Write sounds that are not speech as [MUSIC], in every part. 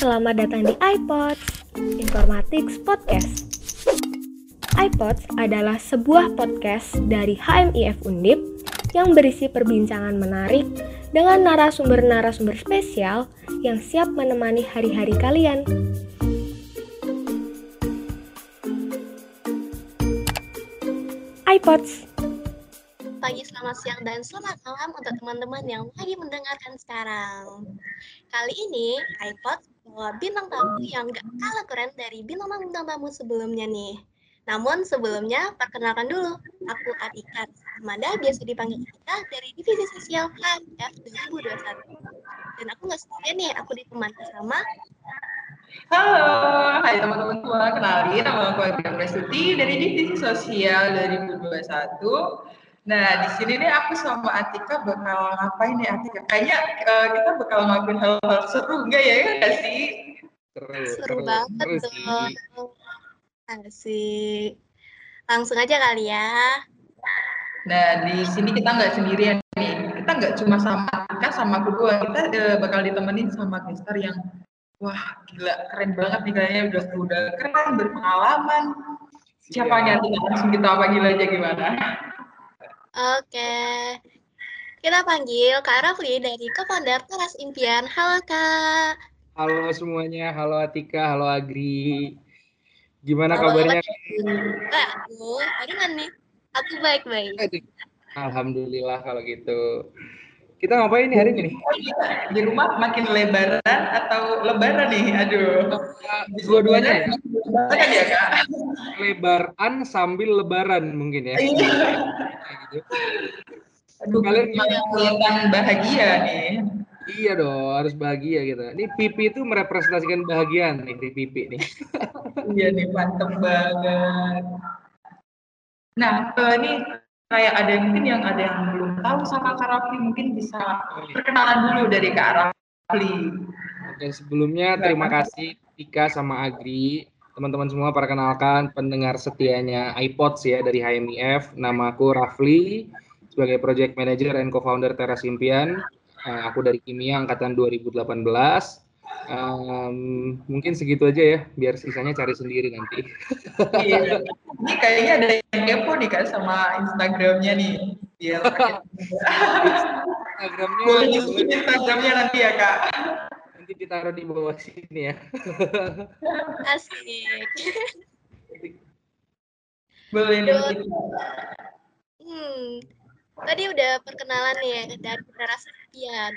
selamat datang di iPods, Informatics Podcast. iPods adalah sebuah podcast dari HMIF Undip yang berisi perbincangan menarik dengan narasumber-narasumber spesial yang siap menemani hari-hari kalian. iPods pagi, selamat siang, dan selamat malam untuk teman-teman yang lagi mendengarkan sekarang. Kali ini, iPod bawa bintang tamu yang gak kalah keren dari bintang-bintang tamu sebelumnya nih. Namun sebelumnya, perkenalkan dulu. Aku Atika Amanda, biasa dipanggil Atika dari Divisi Sosial HF 2021. Dan aku nggak sendirian nih, aku ditemani sama Halo, hai teman-teman semua. Kenalin, nama aku Atika Prestuti dari Divisi Sosial 2021. Nah, di sini nih aku sama Atika bakal ngapain nih Atika? Kayaknya uh, kita bakal ngelakuin hal-hal seru enggak ya, enggak sih? Seru, seru, seru banget tuh. Asik. Langsung aja kali ya. Nah, di sini kita nggak sendirian nih. Kita nggak cuma sama Atika sama aku dua. Kita uh, bakal ditemenin sama gestar yang wah gila keren banget nih kayaknya udah udah keren berpengalaman. Siapa yang langsung kita panggil aja gimana? Oke. Kita panggil Kak Rafli dari co-founder Teras Impian. Halo Kak. Halo semuanya, halo Atika, halo Agri. Gimana halo, kabarnya? Kak, aku bagaimana nih? Aku baik-baik. Alhamdulillah kalau gitu. Kita ngapain nih hari ini? Di rumah makin lebaran atau lebaran nih? Aduh. Dua-duanya ya? Lebaran ya, Kak? Lebaran sambil lebaran mungkin ya. Iya. gitu. Aduh, kalian kelihatan bahagia nih. Iya dong, harus bahagia gitu. Ini pipi itu merepresentasikan bahagia nih di pipi nih. iya nih, mantep banget. Nah, ini kayak ada yang mungkin yang ada yang tahu sama Kak Rafli mungkin bisa perkenalan dulu dari Kak Rafli. Oke, sebelumnya terima kasih Tika sama Agri. Teman-teman semua perkenalkan pendengar setianya iPods ya dari HMIF. Nama aku Rafli sebagai Project Manager and Co-founder Teras Impian. Uh, aku dari Kimia angkatan 2018. Um, mungkin segitu aja ya, biar sisanya cari sendiri nanti. iya. Ini kayaknya ada yang kepo nih kan sama Instagramnya nih. [LAUGHS] Biar Instagramnya. Boleh Instagramnya nanti ya kak. Nanti ditaruh di bawah sini ya. [LAUGHS] Asik. Boleh nih. Hmm, tadi udah perkenalan nih ya dari Teras Impian.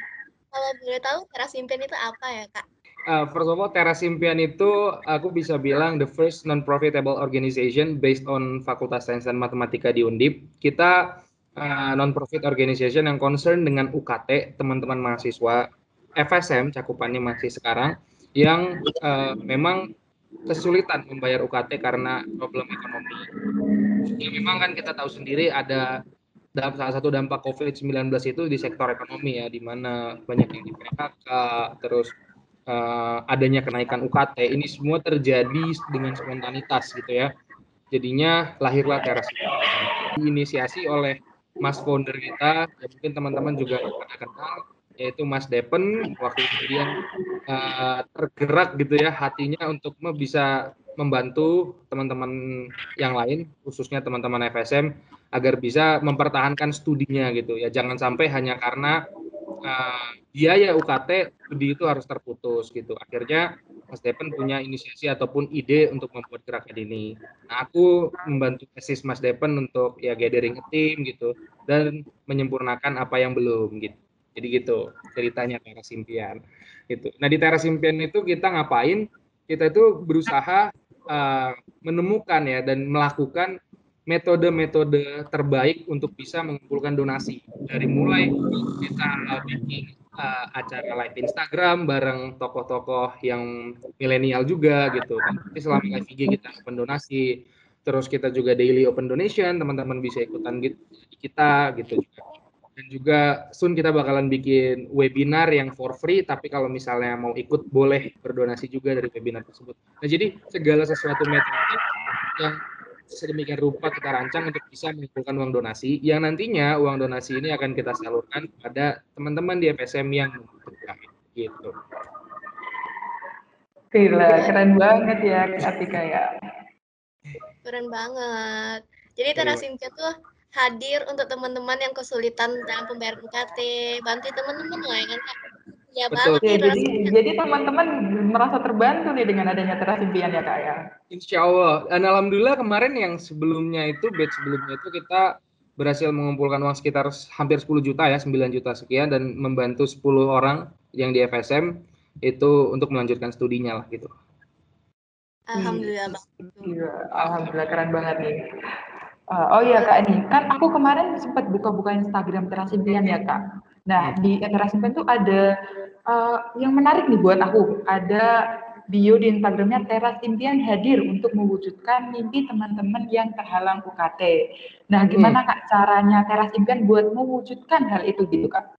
Kalau boleh tahu Teras Impian itu apa ya kak? Uh, first of all, Teras Impian itu aku bisa bilang the first non-profitable organization based on Fakultas Sains dan Matematika di Undip. Kita uh, non-profit organization yang concern dengan UKT, teman-teman mahasiswa FSM cakupannya masih sekarang, yang uh, memang kesulitan membayar UKT karena problem ekonomi. Ya memang kan kita tahu sendiri ada dalam salah satu dampak COVID-19 itu di sektor ekonomi ya, di mana banyak yang di PHK, terus uh, adanya kenaikan UKT ini semua terjadi dengan spontanitas gitu ya. Jadinya lahirlah teras diinisiasi oleh Mas founder kita, ya mungkin teman-teman juga pernah kenal, yaitu Mas Depen. Waktu itu dia uh, tergerak gitu ya hatinya untuk bisa membantu teman-teman yang lain, khususnya teman-teman FSM, agar bisa mempertahankan studinya gitu ya. Jangan sampai hanya karena uh, biaya UKT studi itu harus terputus gitu. Akhirnya Mas Depen punya inisiasi ataupun ide untuk membuat gerakan ini. Nah, aku membantu tesis Mas Depen untuk ya gathering a team gitu dan menyempurnakan apa yang belum gitu. Jadi gitu ceritanya teras impian gitu. Nah di teras impian itu kita ngapain? Kita itu berusaha uh, menemukan ya dan melakukan metode-metode terbaik untuk bisa mengumpulkan donasi dari mulai kita bikin uh, acara live Instagram bareng tokoh-tokoh yang milenial juga gitu. Tapi selama live IG kita open donasi terus kita juga daily open donation teman-teman bisa ikutan gitu kita gitu juga. Dan juga soon kita bakalan bikin webinar yang for free tapi kalau misalnya mau ikut boleh berdonasi juga dari webinar tersebut. Nah jadi segala sesuatu metode yang sedemikian rupa kita rancang untuk bisa mengumpulkan uang donasi yang nantinya uang donasi ini akan kita salurkan kepada teman-teman di FSM yang membutuhkan gitu. Gila, keren banget ya Atika ya. Keren banget. Jadi Teras Impian tuh hadir untuk teman-teman yang kesulitan dalam pembayaran UKT. Bantu teman-teman lah ya kan Kak. Ya Betul. banget Ya, jadi jadi teman-teman merasa terbantu nih dengan adanya teras impian ya kak ya. Insya Allah. Dan alhamdulillah kemarin yang sebelumnya itu, batch sebelumnya itu kita berhasil mengumpulkan uang sekitar hampir 10 juta ya, 9 juta sekian dan membantu 10 orang yang di FSM itu untuk melanjutkan studinya lah gitu. Alhamdulillah Bang. Iya, alhamdulillah keren banget nih. Uh, oh iya kak nih, kan aku kemarin sempat buka-buka Instagram teras impian ya kak. Nah di teras impian tuh ada uh, yang menarik nih buat aku. Ada bio di Instagramnya teras impian hadir untuk mewujudkan mimpi teman-teman yang terhalang UKT. Nah gimana kak caranya teras impian buat mewujudkan hal itu gitu kak?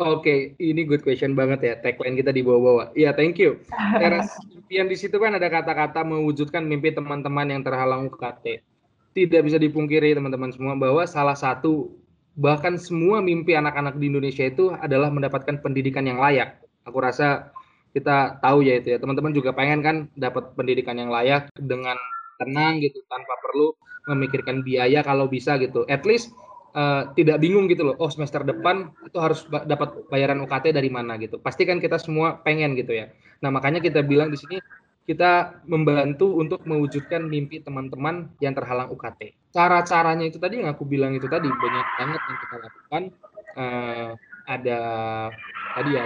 Oke, ini good question banget ya. Tagline kita di bawah-bawah. Iya, thank you. Teras [LAUGHS] impian di situ kan ada kata-kata mewujudkan mimpi teman-teman yang terhalang UKT. Tidak bisa dipungkiri teman-teman semua bahwa salah satu bahkan semua mimpi anak-anak di Indonesia itu adalah mendapatkan pendidikan yang layak. Aku rasa kita tahu ya itu ya. Teman-teman juga pengen kan dapat pendidikan yang layak dengan tenang gitu tanpa perlu memikirkan biaya kalau bisa gitu. At least uh, tidak bingung gitu loh. Oh semester depan itu harus dapat bayaran UKT dari mana gitu. Pasti kan kita semua pengen gitu ya. Nah makanya kita bilang di sini kita membantu untuk mewujudkan mimpi teman-teman yang terhalang UKT. Cara-caranya itu tadi yang aku bilang itu tadi banyak banget yang kita lakukan. Uh, ada tadi ya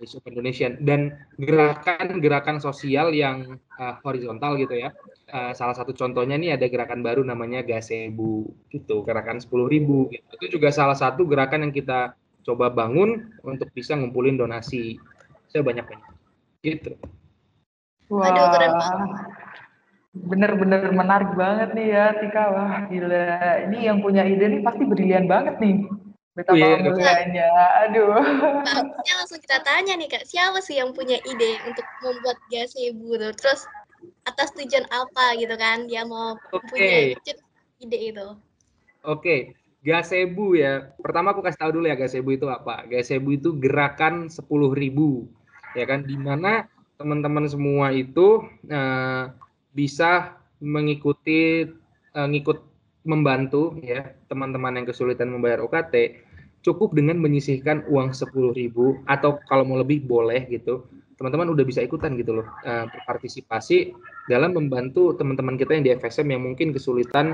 Open Donation dan gerakan-gerakan sosial yang uh, horizontal gitu ya. Uh, salah satu contohnya nih ada gerakan baru namanya Gasebu gitu, gerakan 10.000 gitu. Itu juga salah satu gerakan yang kita coba bangun untuk bisa ngumpulin donasi sebanyak-banyak. Gitu. Wah. Aduh, keren banget. Bener-bener menarik banget nih ya Tika. Wah gila. Ini yang punya ide nih pasti brilian banget nih. Betapa Iya, mulianya. Aduh. Harusnya langsung kita tanya nih Kak, siapa sih yang punya ide untuk membuat gazebo tuh? Terus atas tujuan apa gitu kan dia mau Oke. punya ide itu? Oke, Gasebu ya. Pertama aku kasih tahu dulu ya Gasebu itu apa. Gasebu itu gerakan 10.000 ya kan di mana teman-teman semua itu uh, bisa mengikuti uh, ngikut membantu ya teman-teman yang kesulitan membayar UKT cukup dengan menyisihkan uang 10.000 atau kalau mau lebih boleh gitu. Teman-teman udah bisa ikutan gitu loh uh, dalam membantu teman-teman kita yang di FSM yang mungkin kesulitan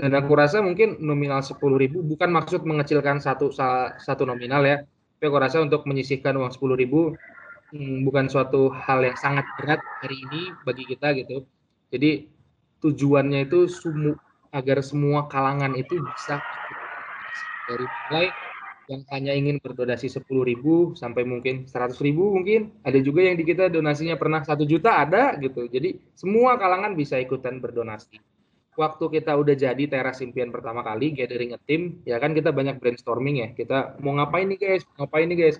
dan aku rasa mungkin nominal 10.000 bukan maksud mengecilkan satu satu nominal ya tapi aku rasa untuk menyisihkan uang 10.000 hmm, bukan suatu hal yang sangat berat hari ini bagi kita gitu. Jadi tujuannya itu sumu, agar semua kalangan itu bisa dari mulai yang hanya ingin berdonasi 10.000 sampai mungkin 100.000 mungkin. Ada juga yang di kita donasinya pernah satu juta ada gitu. Jadi semua kalangan bisa ikutan berdonasi. Waktu kita udah jadi teras impian pertama kali gathering a team ya kan kita banyak brainstorming ya. Kita mau ngapain nih guys? Ngapain nih guys?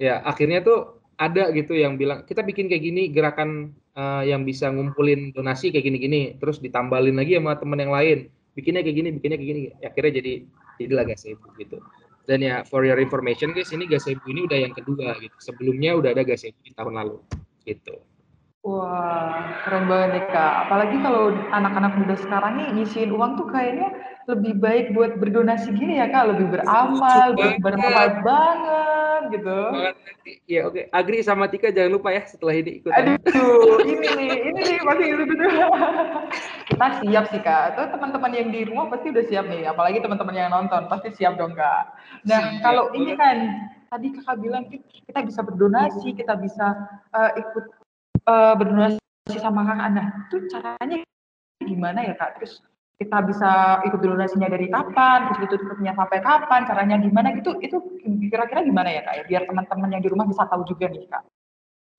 Ya akhirnya tuh ada gitu yang bilang kita bikin kayak gini gerakan uh, yang bisa ngumpulin donasi kayak gini-gini terus ditambalin lagi sama teman yang lain. Bikinnya kayak gini bikinnya kayak gini. Akhirnya jadi jadilah gazebo gitu. Dan ya for your information guys ini gazebo ini udah yang kedua gitu. Sebelumnya udah ada gazebo di tahun lalu gitu. Wah, keren banget nih Kak. Apalagi kalau anak-anak muda sekarang nih ngisiin uang tuh kayaknya lebih baik buat berdonasi gini ya Kak, lebih beramal, ber bermanfaat banget gitu. Iya oke, okay. Agri sama Tika jangan lupa ya setelah ini ikut. Aduh, ini nih, ini nih pasti itu Kita [LAUGHS] siap sih Kak. Tuh teman-teman yang di rumah pasti udah siap nih, apalagi teman-teman yang nonton pasti siap dong Kak. Nah, siap, kalau ini kan tadi Kakak bilang kita bisa berdonasi, kita bisa uh, ikut uh, berdonasi sama Kang Ana. Itu caranya gimana ya Kak? Terus kita bisa ikut donasinya dari kapan, terus itu tutupnya sampai kapan, caranya gimana gitu, itu kira-kira gimana ya Kak ya? Biar teman-teman yang di rumah bisa tahu juga nih Kak.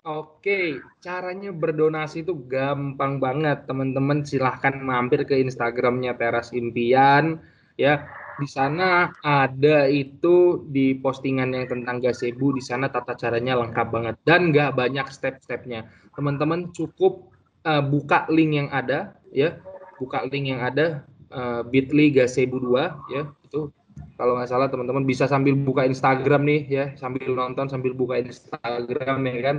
Oke, caranya berdonasi itu gampang banget. Teman-teman silahkan mampir ke Instagramnya Teras Impian. Ya, di sana ada itu di postingan yang tentang gazebo. Di sana tata caranya lengkap banget dan nggak banyak step-stepnya. Teman-teman cukup uh, buka link yang ada, ya buka link yang ada uh, Bitly Gazebo 2 ya itu kalau nggak salah teman-teman bisa sambil buka Instagram nih ya sambil nonton sambil buka Instagram ya kan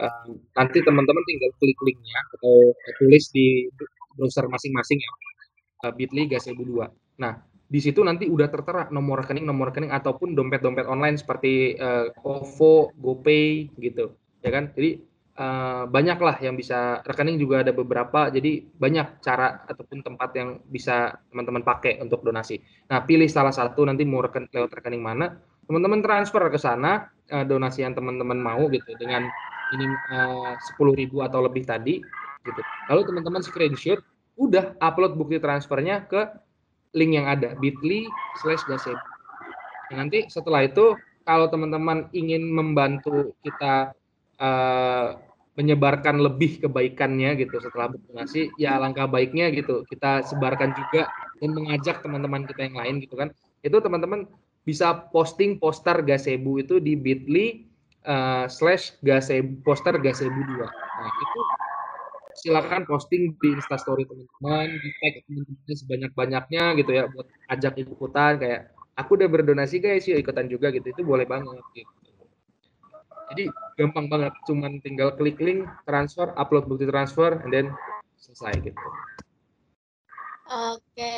Uh, nanti teman-teman tinggal klik linknya atau tulis di browser masing-masing ya uh, Bitly Gazebo 2. Nah, di situ nanti udah tertera nomor rekening, nomor rekening ataupun dompet-dompet online seperti uh, OVO, GoPay gitu, ya kan? Jadi uh, banyak lah yang bisa rekening juga ada beberapa, jadi banyak cara ataupun tempat yang bisa teman-teman pakai untuk donasi. Nah, pilih salah satu nanti mau reken, lewat rekening mana, teman-teman transfer ke sana uh, donasi yang teman-teman mau gitu dengan ini eh, sepuluh ribu atau lebih tadi gitu. Lalu teman-teman screenshot, udah upload bukti transfernya ke link yang ada bit.ly slash. Nah, nanti setelah itu kalau teman-teman ingin membantu kita menyebarkan lebih kebaikannya gitu setelah berdonasi, ya langkah baiknya gitu kita sebarkan juga dan mengajak teman-teman kita yang lain gitu kan. Itu teman-teman bisa posting poster Gasebu itu di bit.ly uh, slash gasebu poster gasebu dua. Nah itu silakan posting di instastory teman-teman, di tag teman-teman sebanyak-banyaknya gitu ya buat ajak ikutan kayak aku udah berdonasi guys yuk ikutan juga gitu itu boleh banget gitu. Jadi gampang banget, cuman tinggal klik link transfer, upload bukti transfer, and then selesai gitu. Oke,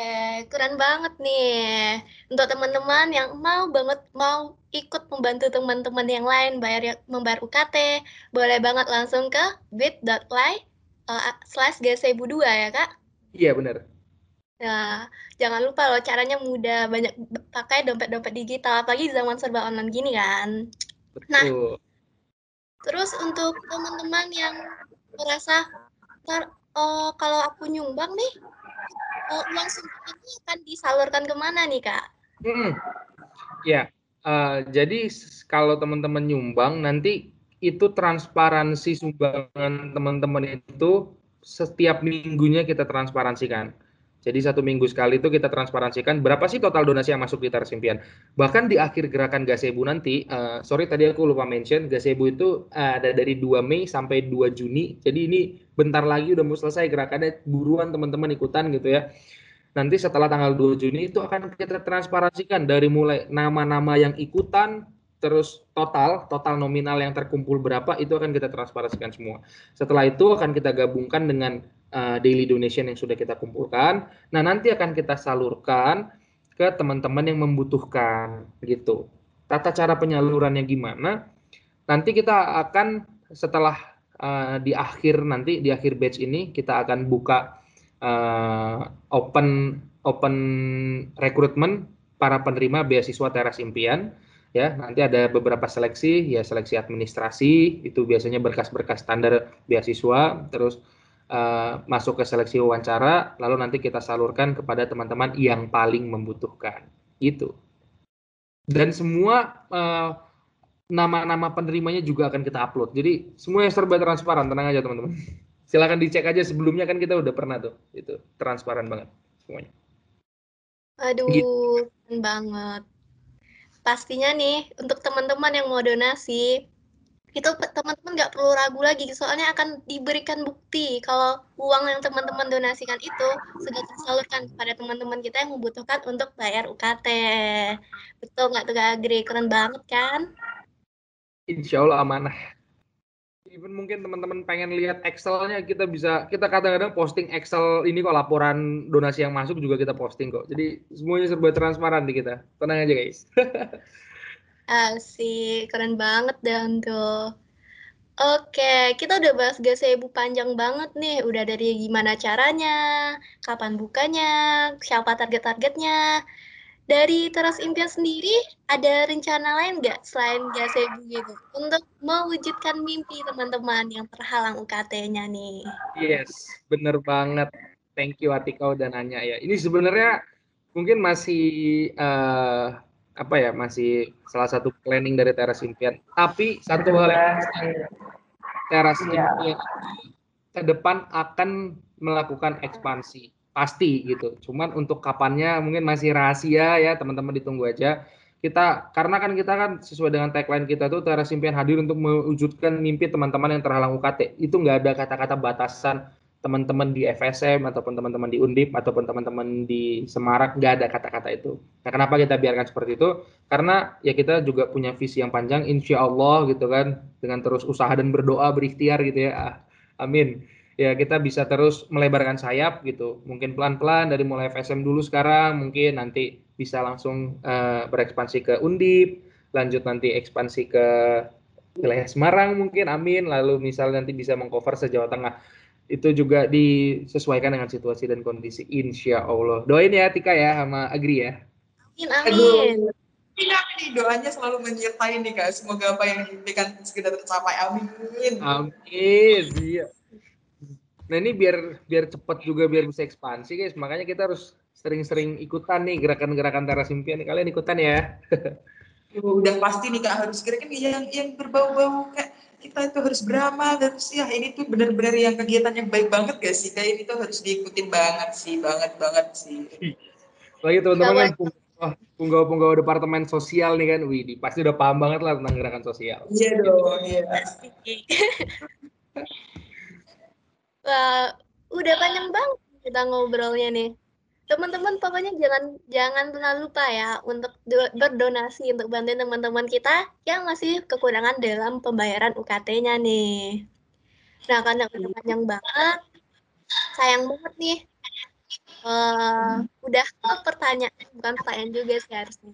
keren banget nih. Untuk teman-teman yang mau banget mau ikut membantu teman-teman yang lain bayar ya, membayar UKT, boleh banget langsung ke bit.ly uh, slash g1002 ya kak? Iya benar. Nah, jangan lupa loh caranya mudah, banyak pakai dompet-dompet digital, apalagi zaman serba online gini kan. Nah, Betul. Nah, terus untuk teman-teman yang merasa, oh, kalau aku nyumbang nih, uh, uang sumbangan ini akan disalurkan ke mana nih kak? Hmm. Ya, uh, jadi kalau teman-teman nyumbang nanti itu transparansi sumbangan teman-teman itu setiap minggunya kita transparansikan. Jadi satu minggu sekali itu kita transparansikan berapa sih total donasi yang masuk di Impian. Bahkan di akhir gerakan Gasebu nanti, uh, sorry tadi aku lupa mention, Gasebu itu ada dari 2 Mei sampai 2 Juni. Jadi ini bentar lagi udah mau selesai gerakannya, buruan teman-teman ikutan gitu ya. Nanti setelah tanggal 2 Juni itu akan kita transparansikan dari mulai nama-nama yang ikutan, terus total total nominal yang terkumpul berapa itu akan kita transparansikan semua. Setelah itu akan kita gabungkan dengan uh, daily donation yang sudah kita kumpulkan. Nah, nanti akan kita salurkan ke teman-teman yang membutuhkan gitu. Tata cara penyalurannya gimana? Nanti kita akan setelah uh, di akhir nanti di akhir batch ini kita akan buka uh, open open recruitment para penerima beasiswa teras impian ya nanti ada beberapa seleksi ya seleksi administrasi itu biasanya berkas-berkas standar beasiswa terus uh, masuk ke seleksi wawancara, lalu nanti kita salurkan kepada teman-teman yang paling membutuhkan. Itu. Dan semua uh, nama-nama penerimanya juga akan kita upload. Jadi semuanya serba transparan, tenang aja teman-teman. [LAUGHS] Silahkan dicek aja sebelumnya kan kita udah pernah tuh, itu transparan banget semuanya. Aduh, gitu. banget. Pastinya nih untuk teman-teman yang mau donasi, itu teman-teman nggak perlu ragu lagi soalnya akan diberikan bukti kalau uang yang teman-teman donasikan itu sudah tersalurkan kepada teman-teman kita yang membutuhkan untuk bayar UKT betul nggak tuh Agri? Keren banget kan? Insya Allah amanah. Even mungkin teman-teman pengen lihat Excelnya kita bisa kita kadang-kadang posting Excel ini kok laporan donasi yang masuk juga kita posting kok. Jadi semuanya serba transparan di kita. Tenang aja guys [LAUGHS] Asik, keren banget dan tuh. Oke, kita udah bahas gazebo panjang banget nih. Udah dari gimana caranya, kapan bukanya, siapa target-targetnya. Dari Teras Impian sendiri, ada rencana lain nggak selain gazebo gitu? Untuk mewujudkan mimpi teman-teman yang terhalang UKT-nya nih. Yes, bener banget. Thank you Atika udah nanya ya. Ini sebenarnya mungkin masih uh, apa ya masih salah satu planning dari teras impian. Tapi satu hal yang teras ya. impian ke depan akan melakukan ekspansi pasti gitu. Cuman untuk kapannya mungkin masih rahasia ya teman-teman ditunggu aja. Kita karena kan kita kan sesuai dengan tagline kita tuh teras impian hadir untuk mewujudkan mimpi teman-teman yang terhalang UKT. Itu nggak ada kata-kata batasan teman-teman di FSM ataupun teman-teman di Undip ataupun teman-teman di Semarak nggak ada kata-kata itu. Nah, kenapa kita biarkan seperti itu? Karena ya kita juga punya visi yang panjang, insya Allah gitu kan, dengan terus usaha dan berdoa berikhtiar gitu ya. Ah, amin. Ya kita bisa terus melebarkan sayap gitu. Mungkin pelan-pelan dari mulai FSM dulu sekarang, mungkin nanti bisa langsung uh, berekspansi ke Undip, lanjut nanti ekspansi ke wilayah Semarang mungkin, amin. Lalu misal nanti bisa mengcover se-Jawa Tengah itu juga disesuaikan dengan situasi dan kondisi insya Allah. Doain ya Tika ya sama Agri ya. Amin amin. Tika nih doanya selalu menyertai nih kak. Semoga apa yang diimpikan segera tercapai. Amin. Amin. Iya. Nah ini biar biar cepat juga biar bisa ekspansi guys. Makanya kita harus sering-sering ikutan nih gerakan-gerakan teras impian nih. Kalian ikutan ya? [LAUGHS] Udah pasti nih kak harus gerakan yang yang berbau-bau kayak kita itu harus beramal dan ya ini tuh benar-benar yang kegiatan yang baik banget gak sih kayak ini tuh harus diikutin banget sih banget banget sih. Lagi teman-teman kan punggawa-punggawa departemen sosial nih kan wih pasti udah paham banget lah tentang gerakan sosial. Iya dong iya. Wah, udah panjang banget kita ngobrolnya nih teman-teman pokoknya jangan jangan pernah lupa ya untuk berdonasi untuk bantuin teman-teman kita yang masih kekurangan dalam pembayaran UKT-nya nih. Nah karena udah panjang banget, sayang banget nih. Uh, udah ke pertanyaan bukan pertanyaan juga sih harusnya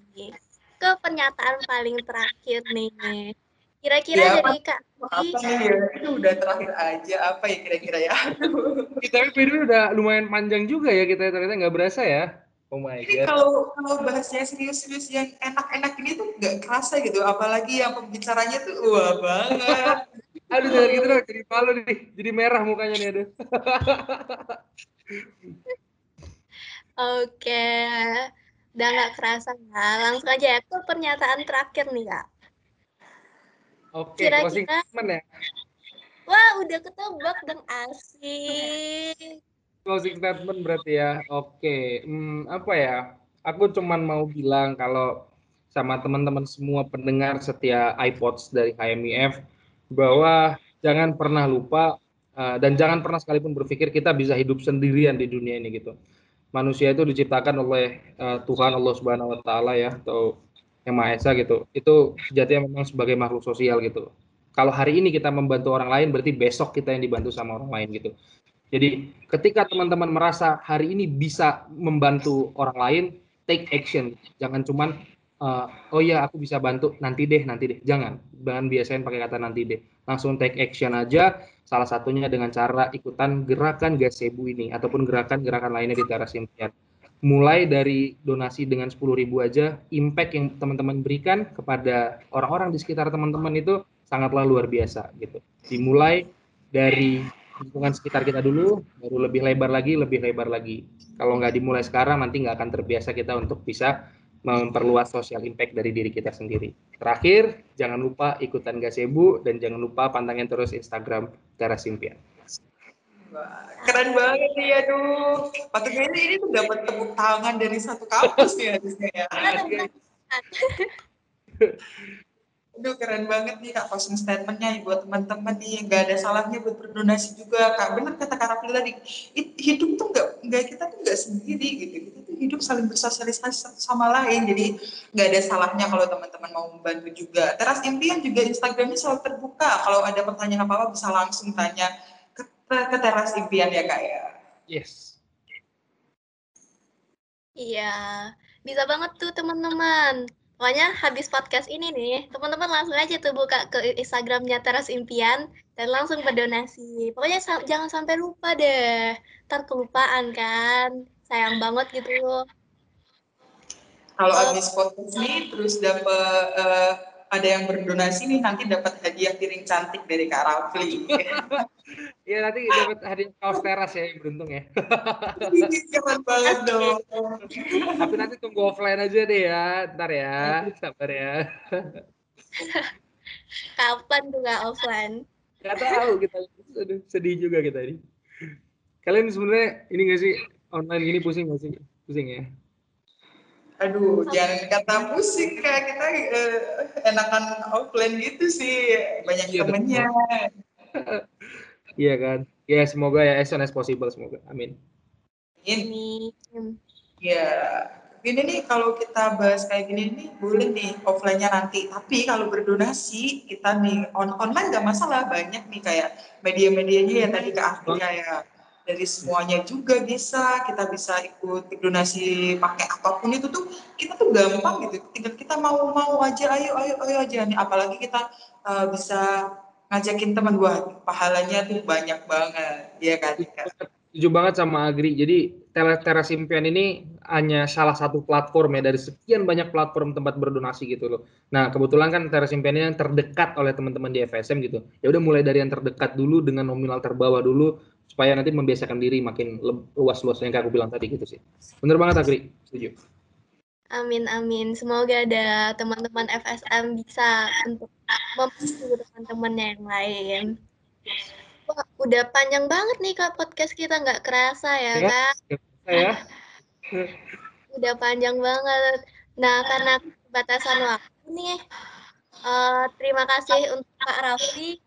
ke pernyataan paling terakhir nih Kira-kira ya, dari Kak apa nih ya? Itu udah terakhir aja apa ya kira-kira ya? [LAUGHS] kita video udah lumayan panjang juga ya kita ternyata nggak berasa ya. Oh my god. kalau kalau bahasnya serius-serius yang enak-enak ini tuh nggak kerasa gitu, apalagi yang pembicaranya tuh wah banget. aduh jangan gitu dong, jadi malu nih, jadi merah mukanya nih aduh. Oke, udah nggak kerasa ya. Langsung aja ya ke pernyataan terakhir nih kak. Oke, okay, closing statement ya. Wah, udah ketebak dong asik. Closing statement berarti ya. Oke, okay. hmm, apa ya? Aku cuman mau bilang kalau sama teman-teman semua pendengar setia iPods dari HMIF bahwa jangan pernah lupa uh, dan jangan pernah sekalipun berpikir kita bisa hidup sendirian di dunia ini gitu. Manusia itu diciptakan oleh uh, Tuhan Allah Subhanahu wa taala ya atau yang Maha Esa gitu. Itu sejatinya memang sebagai makhluk sosial gitu. Kalau hari ini kita membantu orang lain berarti besok kita yang dibantu sama orang lain gitu. Jadi ketika teman-teman merasa hari ini bisa membantu orang lain take action. Jangan cuman uh, oh ya aku bisa bantu nanti deh nanti deh. Jangan. Jangan biasain pakai kata nanti deh. Langsung take action aja. Salah satunya dengan cara ikutan gerakan gasebu ini ataupun gerakan-gerakan lainnya di teras impian mulai dari donasi dengan 10.000 aja, impact yang teman-teman berikan kepada orang-orang di sekitar teman-teman itu sangatlah luar biasa gitu. Dimulai dari lingkungan sekitar kita dulu, baru lebih lebar lagi, lebih lebar lagi. Kalau nggak dimulai sekarang, nanti nggak akan terbiasa kita untuk bisa memperluas sosial impact dari diri kita sendiri. Terakhir, jangan lupa ikutan Gasebu dan jangan lupa pantangin terus Instagram Teras Keren banget nih aduh. Patutnya ini, ini tuh dapat tepuk tangan dari satu kampus nih harusnya ya. [LAUGHS] Aduh keren banget nih kak closing statementnya buat teman-teman nih. Nggak ada salahnya buat berdonasi juga kak. Benar kata kak Rafli tadi hidup tuh nggak nggak kita tuh nggak sendiri gitu. Kita tuh hidup saling bersosialisasi sama lain. Jadi nggak ada salahnya kalau teman-teman mau membantu juga. Teras impian juga Instagramnya selalu terbuka. Kalau ada pertanyaan apa apa bisa langsung tanya ke teras impian ya kak ya. Yes. Iya, bisa banget tuh teman-teman. Pokoknya habis podcast ini nih, teman-teman langsung aja tuh buka ke Instagramnya Teras Impian dan langsung berdonasi. Pokoknya sa jangan sampai lupa deh, ntar kelupaan kan. Sayang banget gitu. Kalau habis podcast ini terus dapat uh, ada yang berdonasi nih nanti dapat hadiah piring cantik dari Kak Rafli. [LAUGHS] Iya nanti dapat hadiah kaos teras ya yang beruntung ya. Keren banget dong. Tapi nanti tunggu offline aja deh ya, ntar ya, sabar ya. Kapan tuh nggak offline? Gak tahu kita, Aduh, sedih juga kita ini. Kalian sebenarnya ini nggak sih online gini pusing nggak sih? Pusing ya? Aduh, jangan kata musik kayak kita uh, enakan offline gitu sih, banyak iya, temennya. [LAUGHS] Iya kan. Ya semoga ya as soon as possible semoga. Amin. Ini Ya, gini nih kalau kita bahas kayak gini nih boleh nih offline-nya nanti. Tapi kalau berdonasi kita nih on online nggak masalah banyak nih kayak media-medianya ya tadi ke aku kayak dari semuanya juga bisa kita bisa ikut donasi pakai apa pun itu tuh kita tuh gampang gitu tinggal kita mau mau aja ayo ayo ayo aja nih apalagi kita uh, bisa ngajakin teman gua pahalanya tuh banyak banget ya kan Setuju banget sama Agri. Jadi Teras Impian ini hanya salah satu platform ya dari sekian banyak platform tempat berdonasi gitu loh. Nah kebetulan kan Teras Impian ini yang terdekat oleh teman-teman di FSM gitu. Ya udah mulai dari yang terdekat dulu dengan nominal terbawah dulu supaya nanti membiasakan diri makin luas-luas yang kayak aku bilang tadi gitu sih. Bener banget Agri, setuju. Amin amin. Semoga ada teman-teman FSM bisa untuk membantu teman-temannya yang lain. Wah, udah panjang banget nih kak podcast kita nggak kerasa ya, ya kak. Ya. [LAUGHS] udah panjang banget. Nah karena batasan waktu nih, uh, terima kasih untuk Kak Raffi.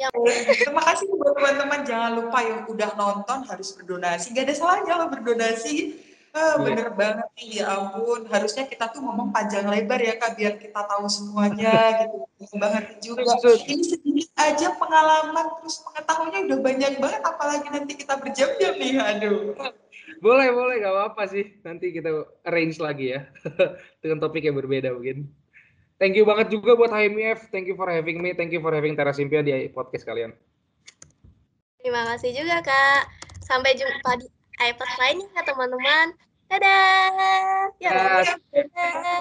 Yang... [LAUGHS] Terima kasih buat teman-teman. Jangan lupa yang udah nonton harus berdonasi. Gak ada salahnya lo berdonasi Ah, bener banget nih, ya ampun. Harusnya kita tuh ngomong panjang lebar ya Kak, biar kita tahu semuanya [LAUGHS] gitu. banget juga. Ini sedikit aja pengalaman, terus pengetahuannya udah banyak banget, apalagi nanti kita berjam-jam nih, aduh. Boleh, boleh, gak apa-apa sih. Nanti kita arrange lagi ya, [LAUGHS] dengan topik yang berbeda mungkin. Thank you banget juga buat HMIF, thank you for having me, thank you for having Teras Impian di podcast kalian. Terima kasih juga Kak. Sampai jumpa di iPad lainnya ya teman-teman. Dadah. Ya, dadah.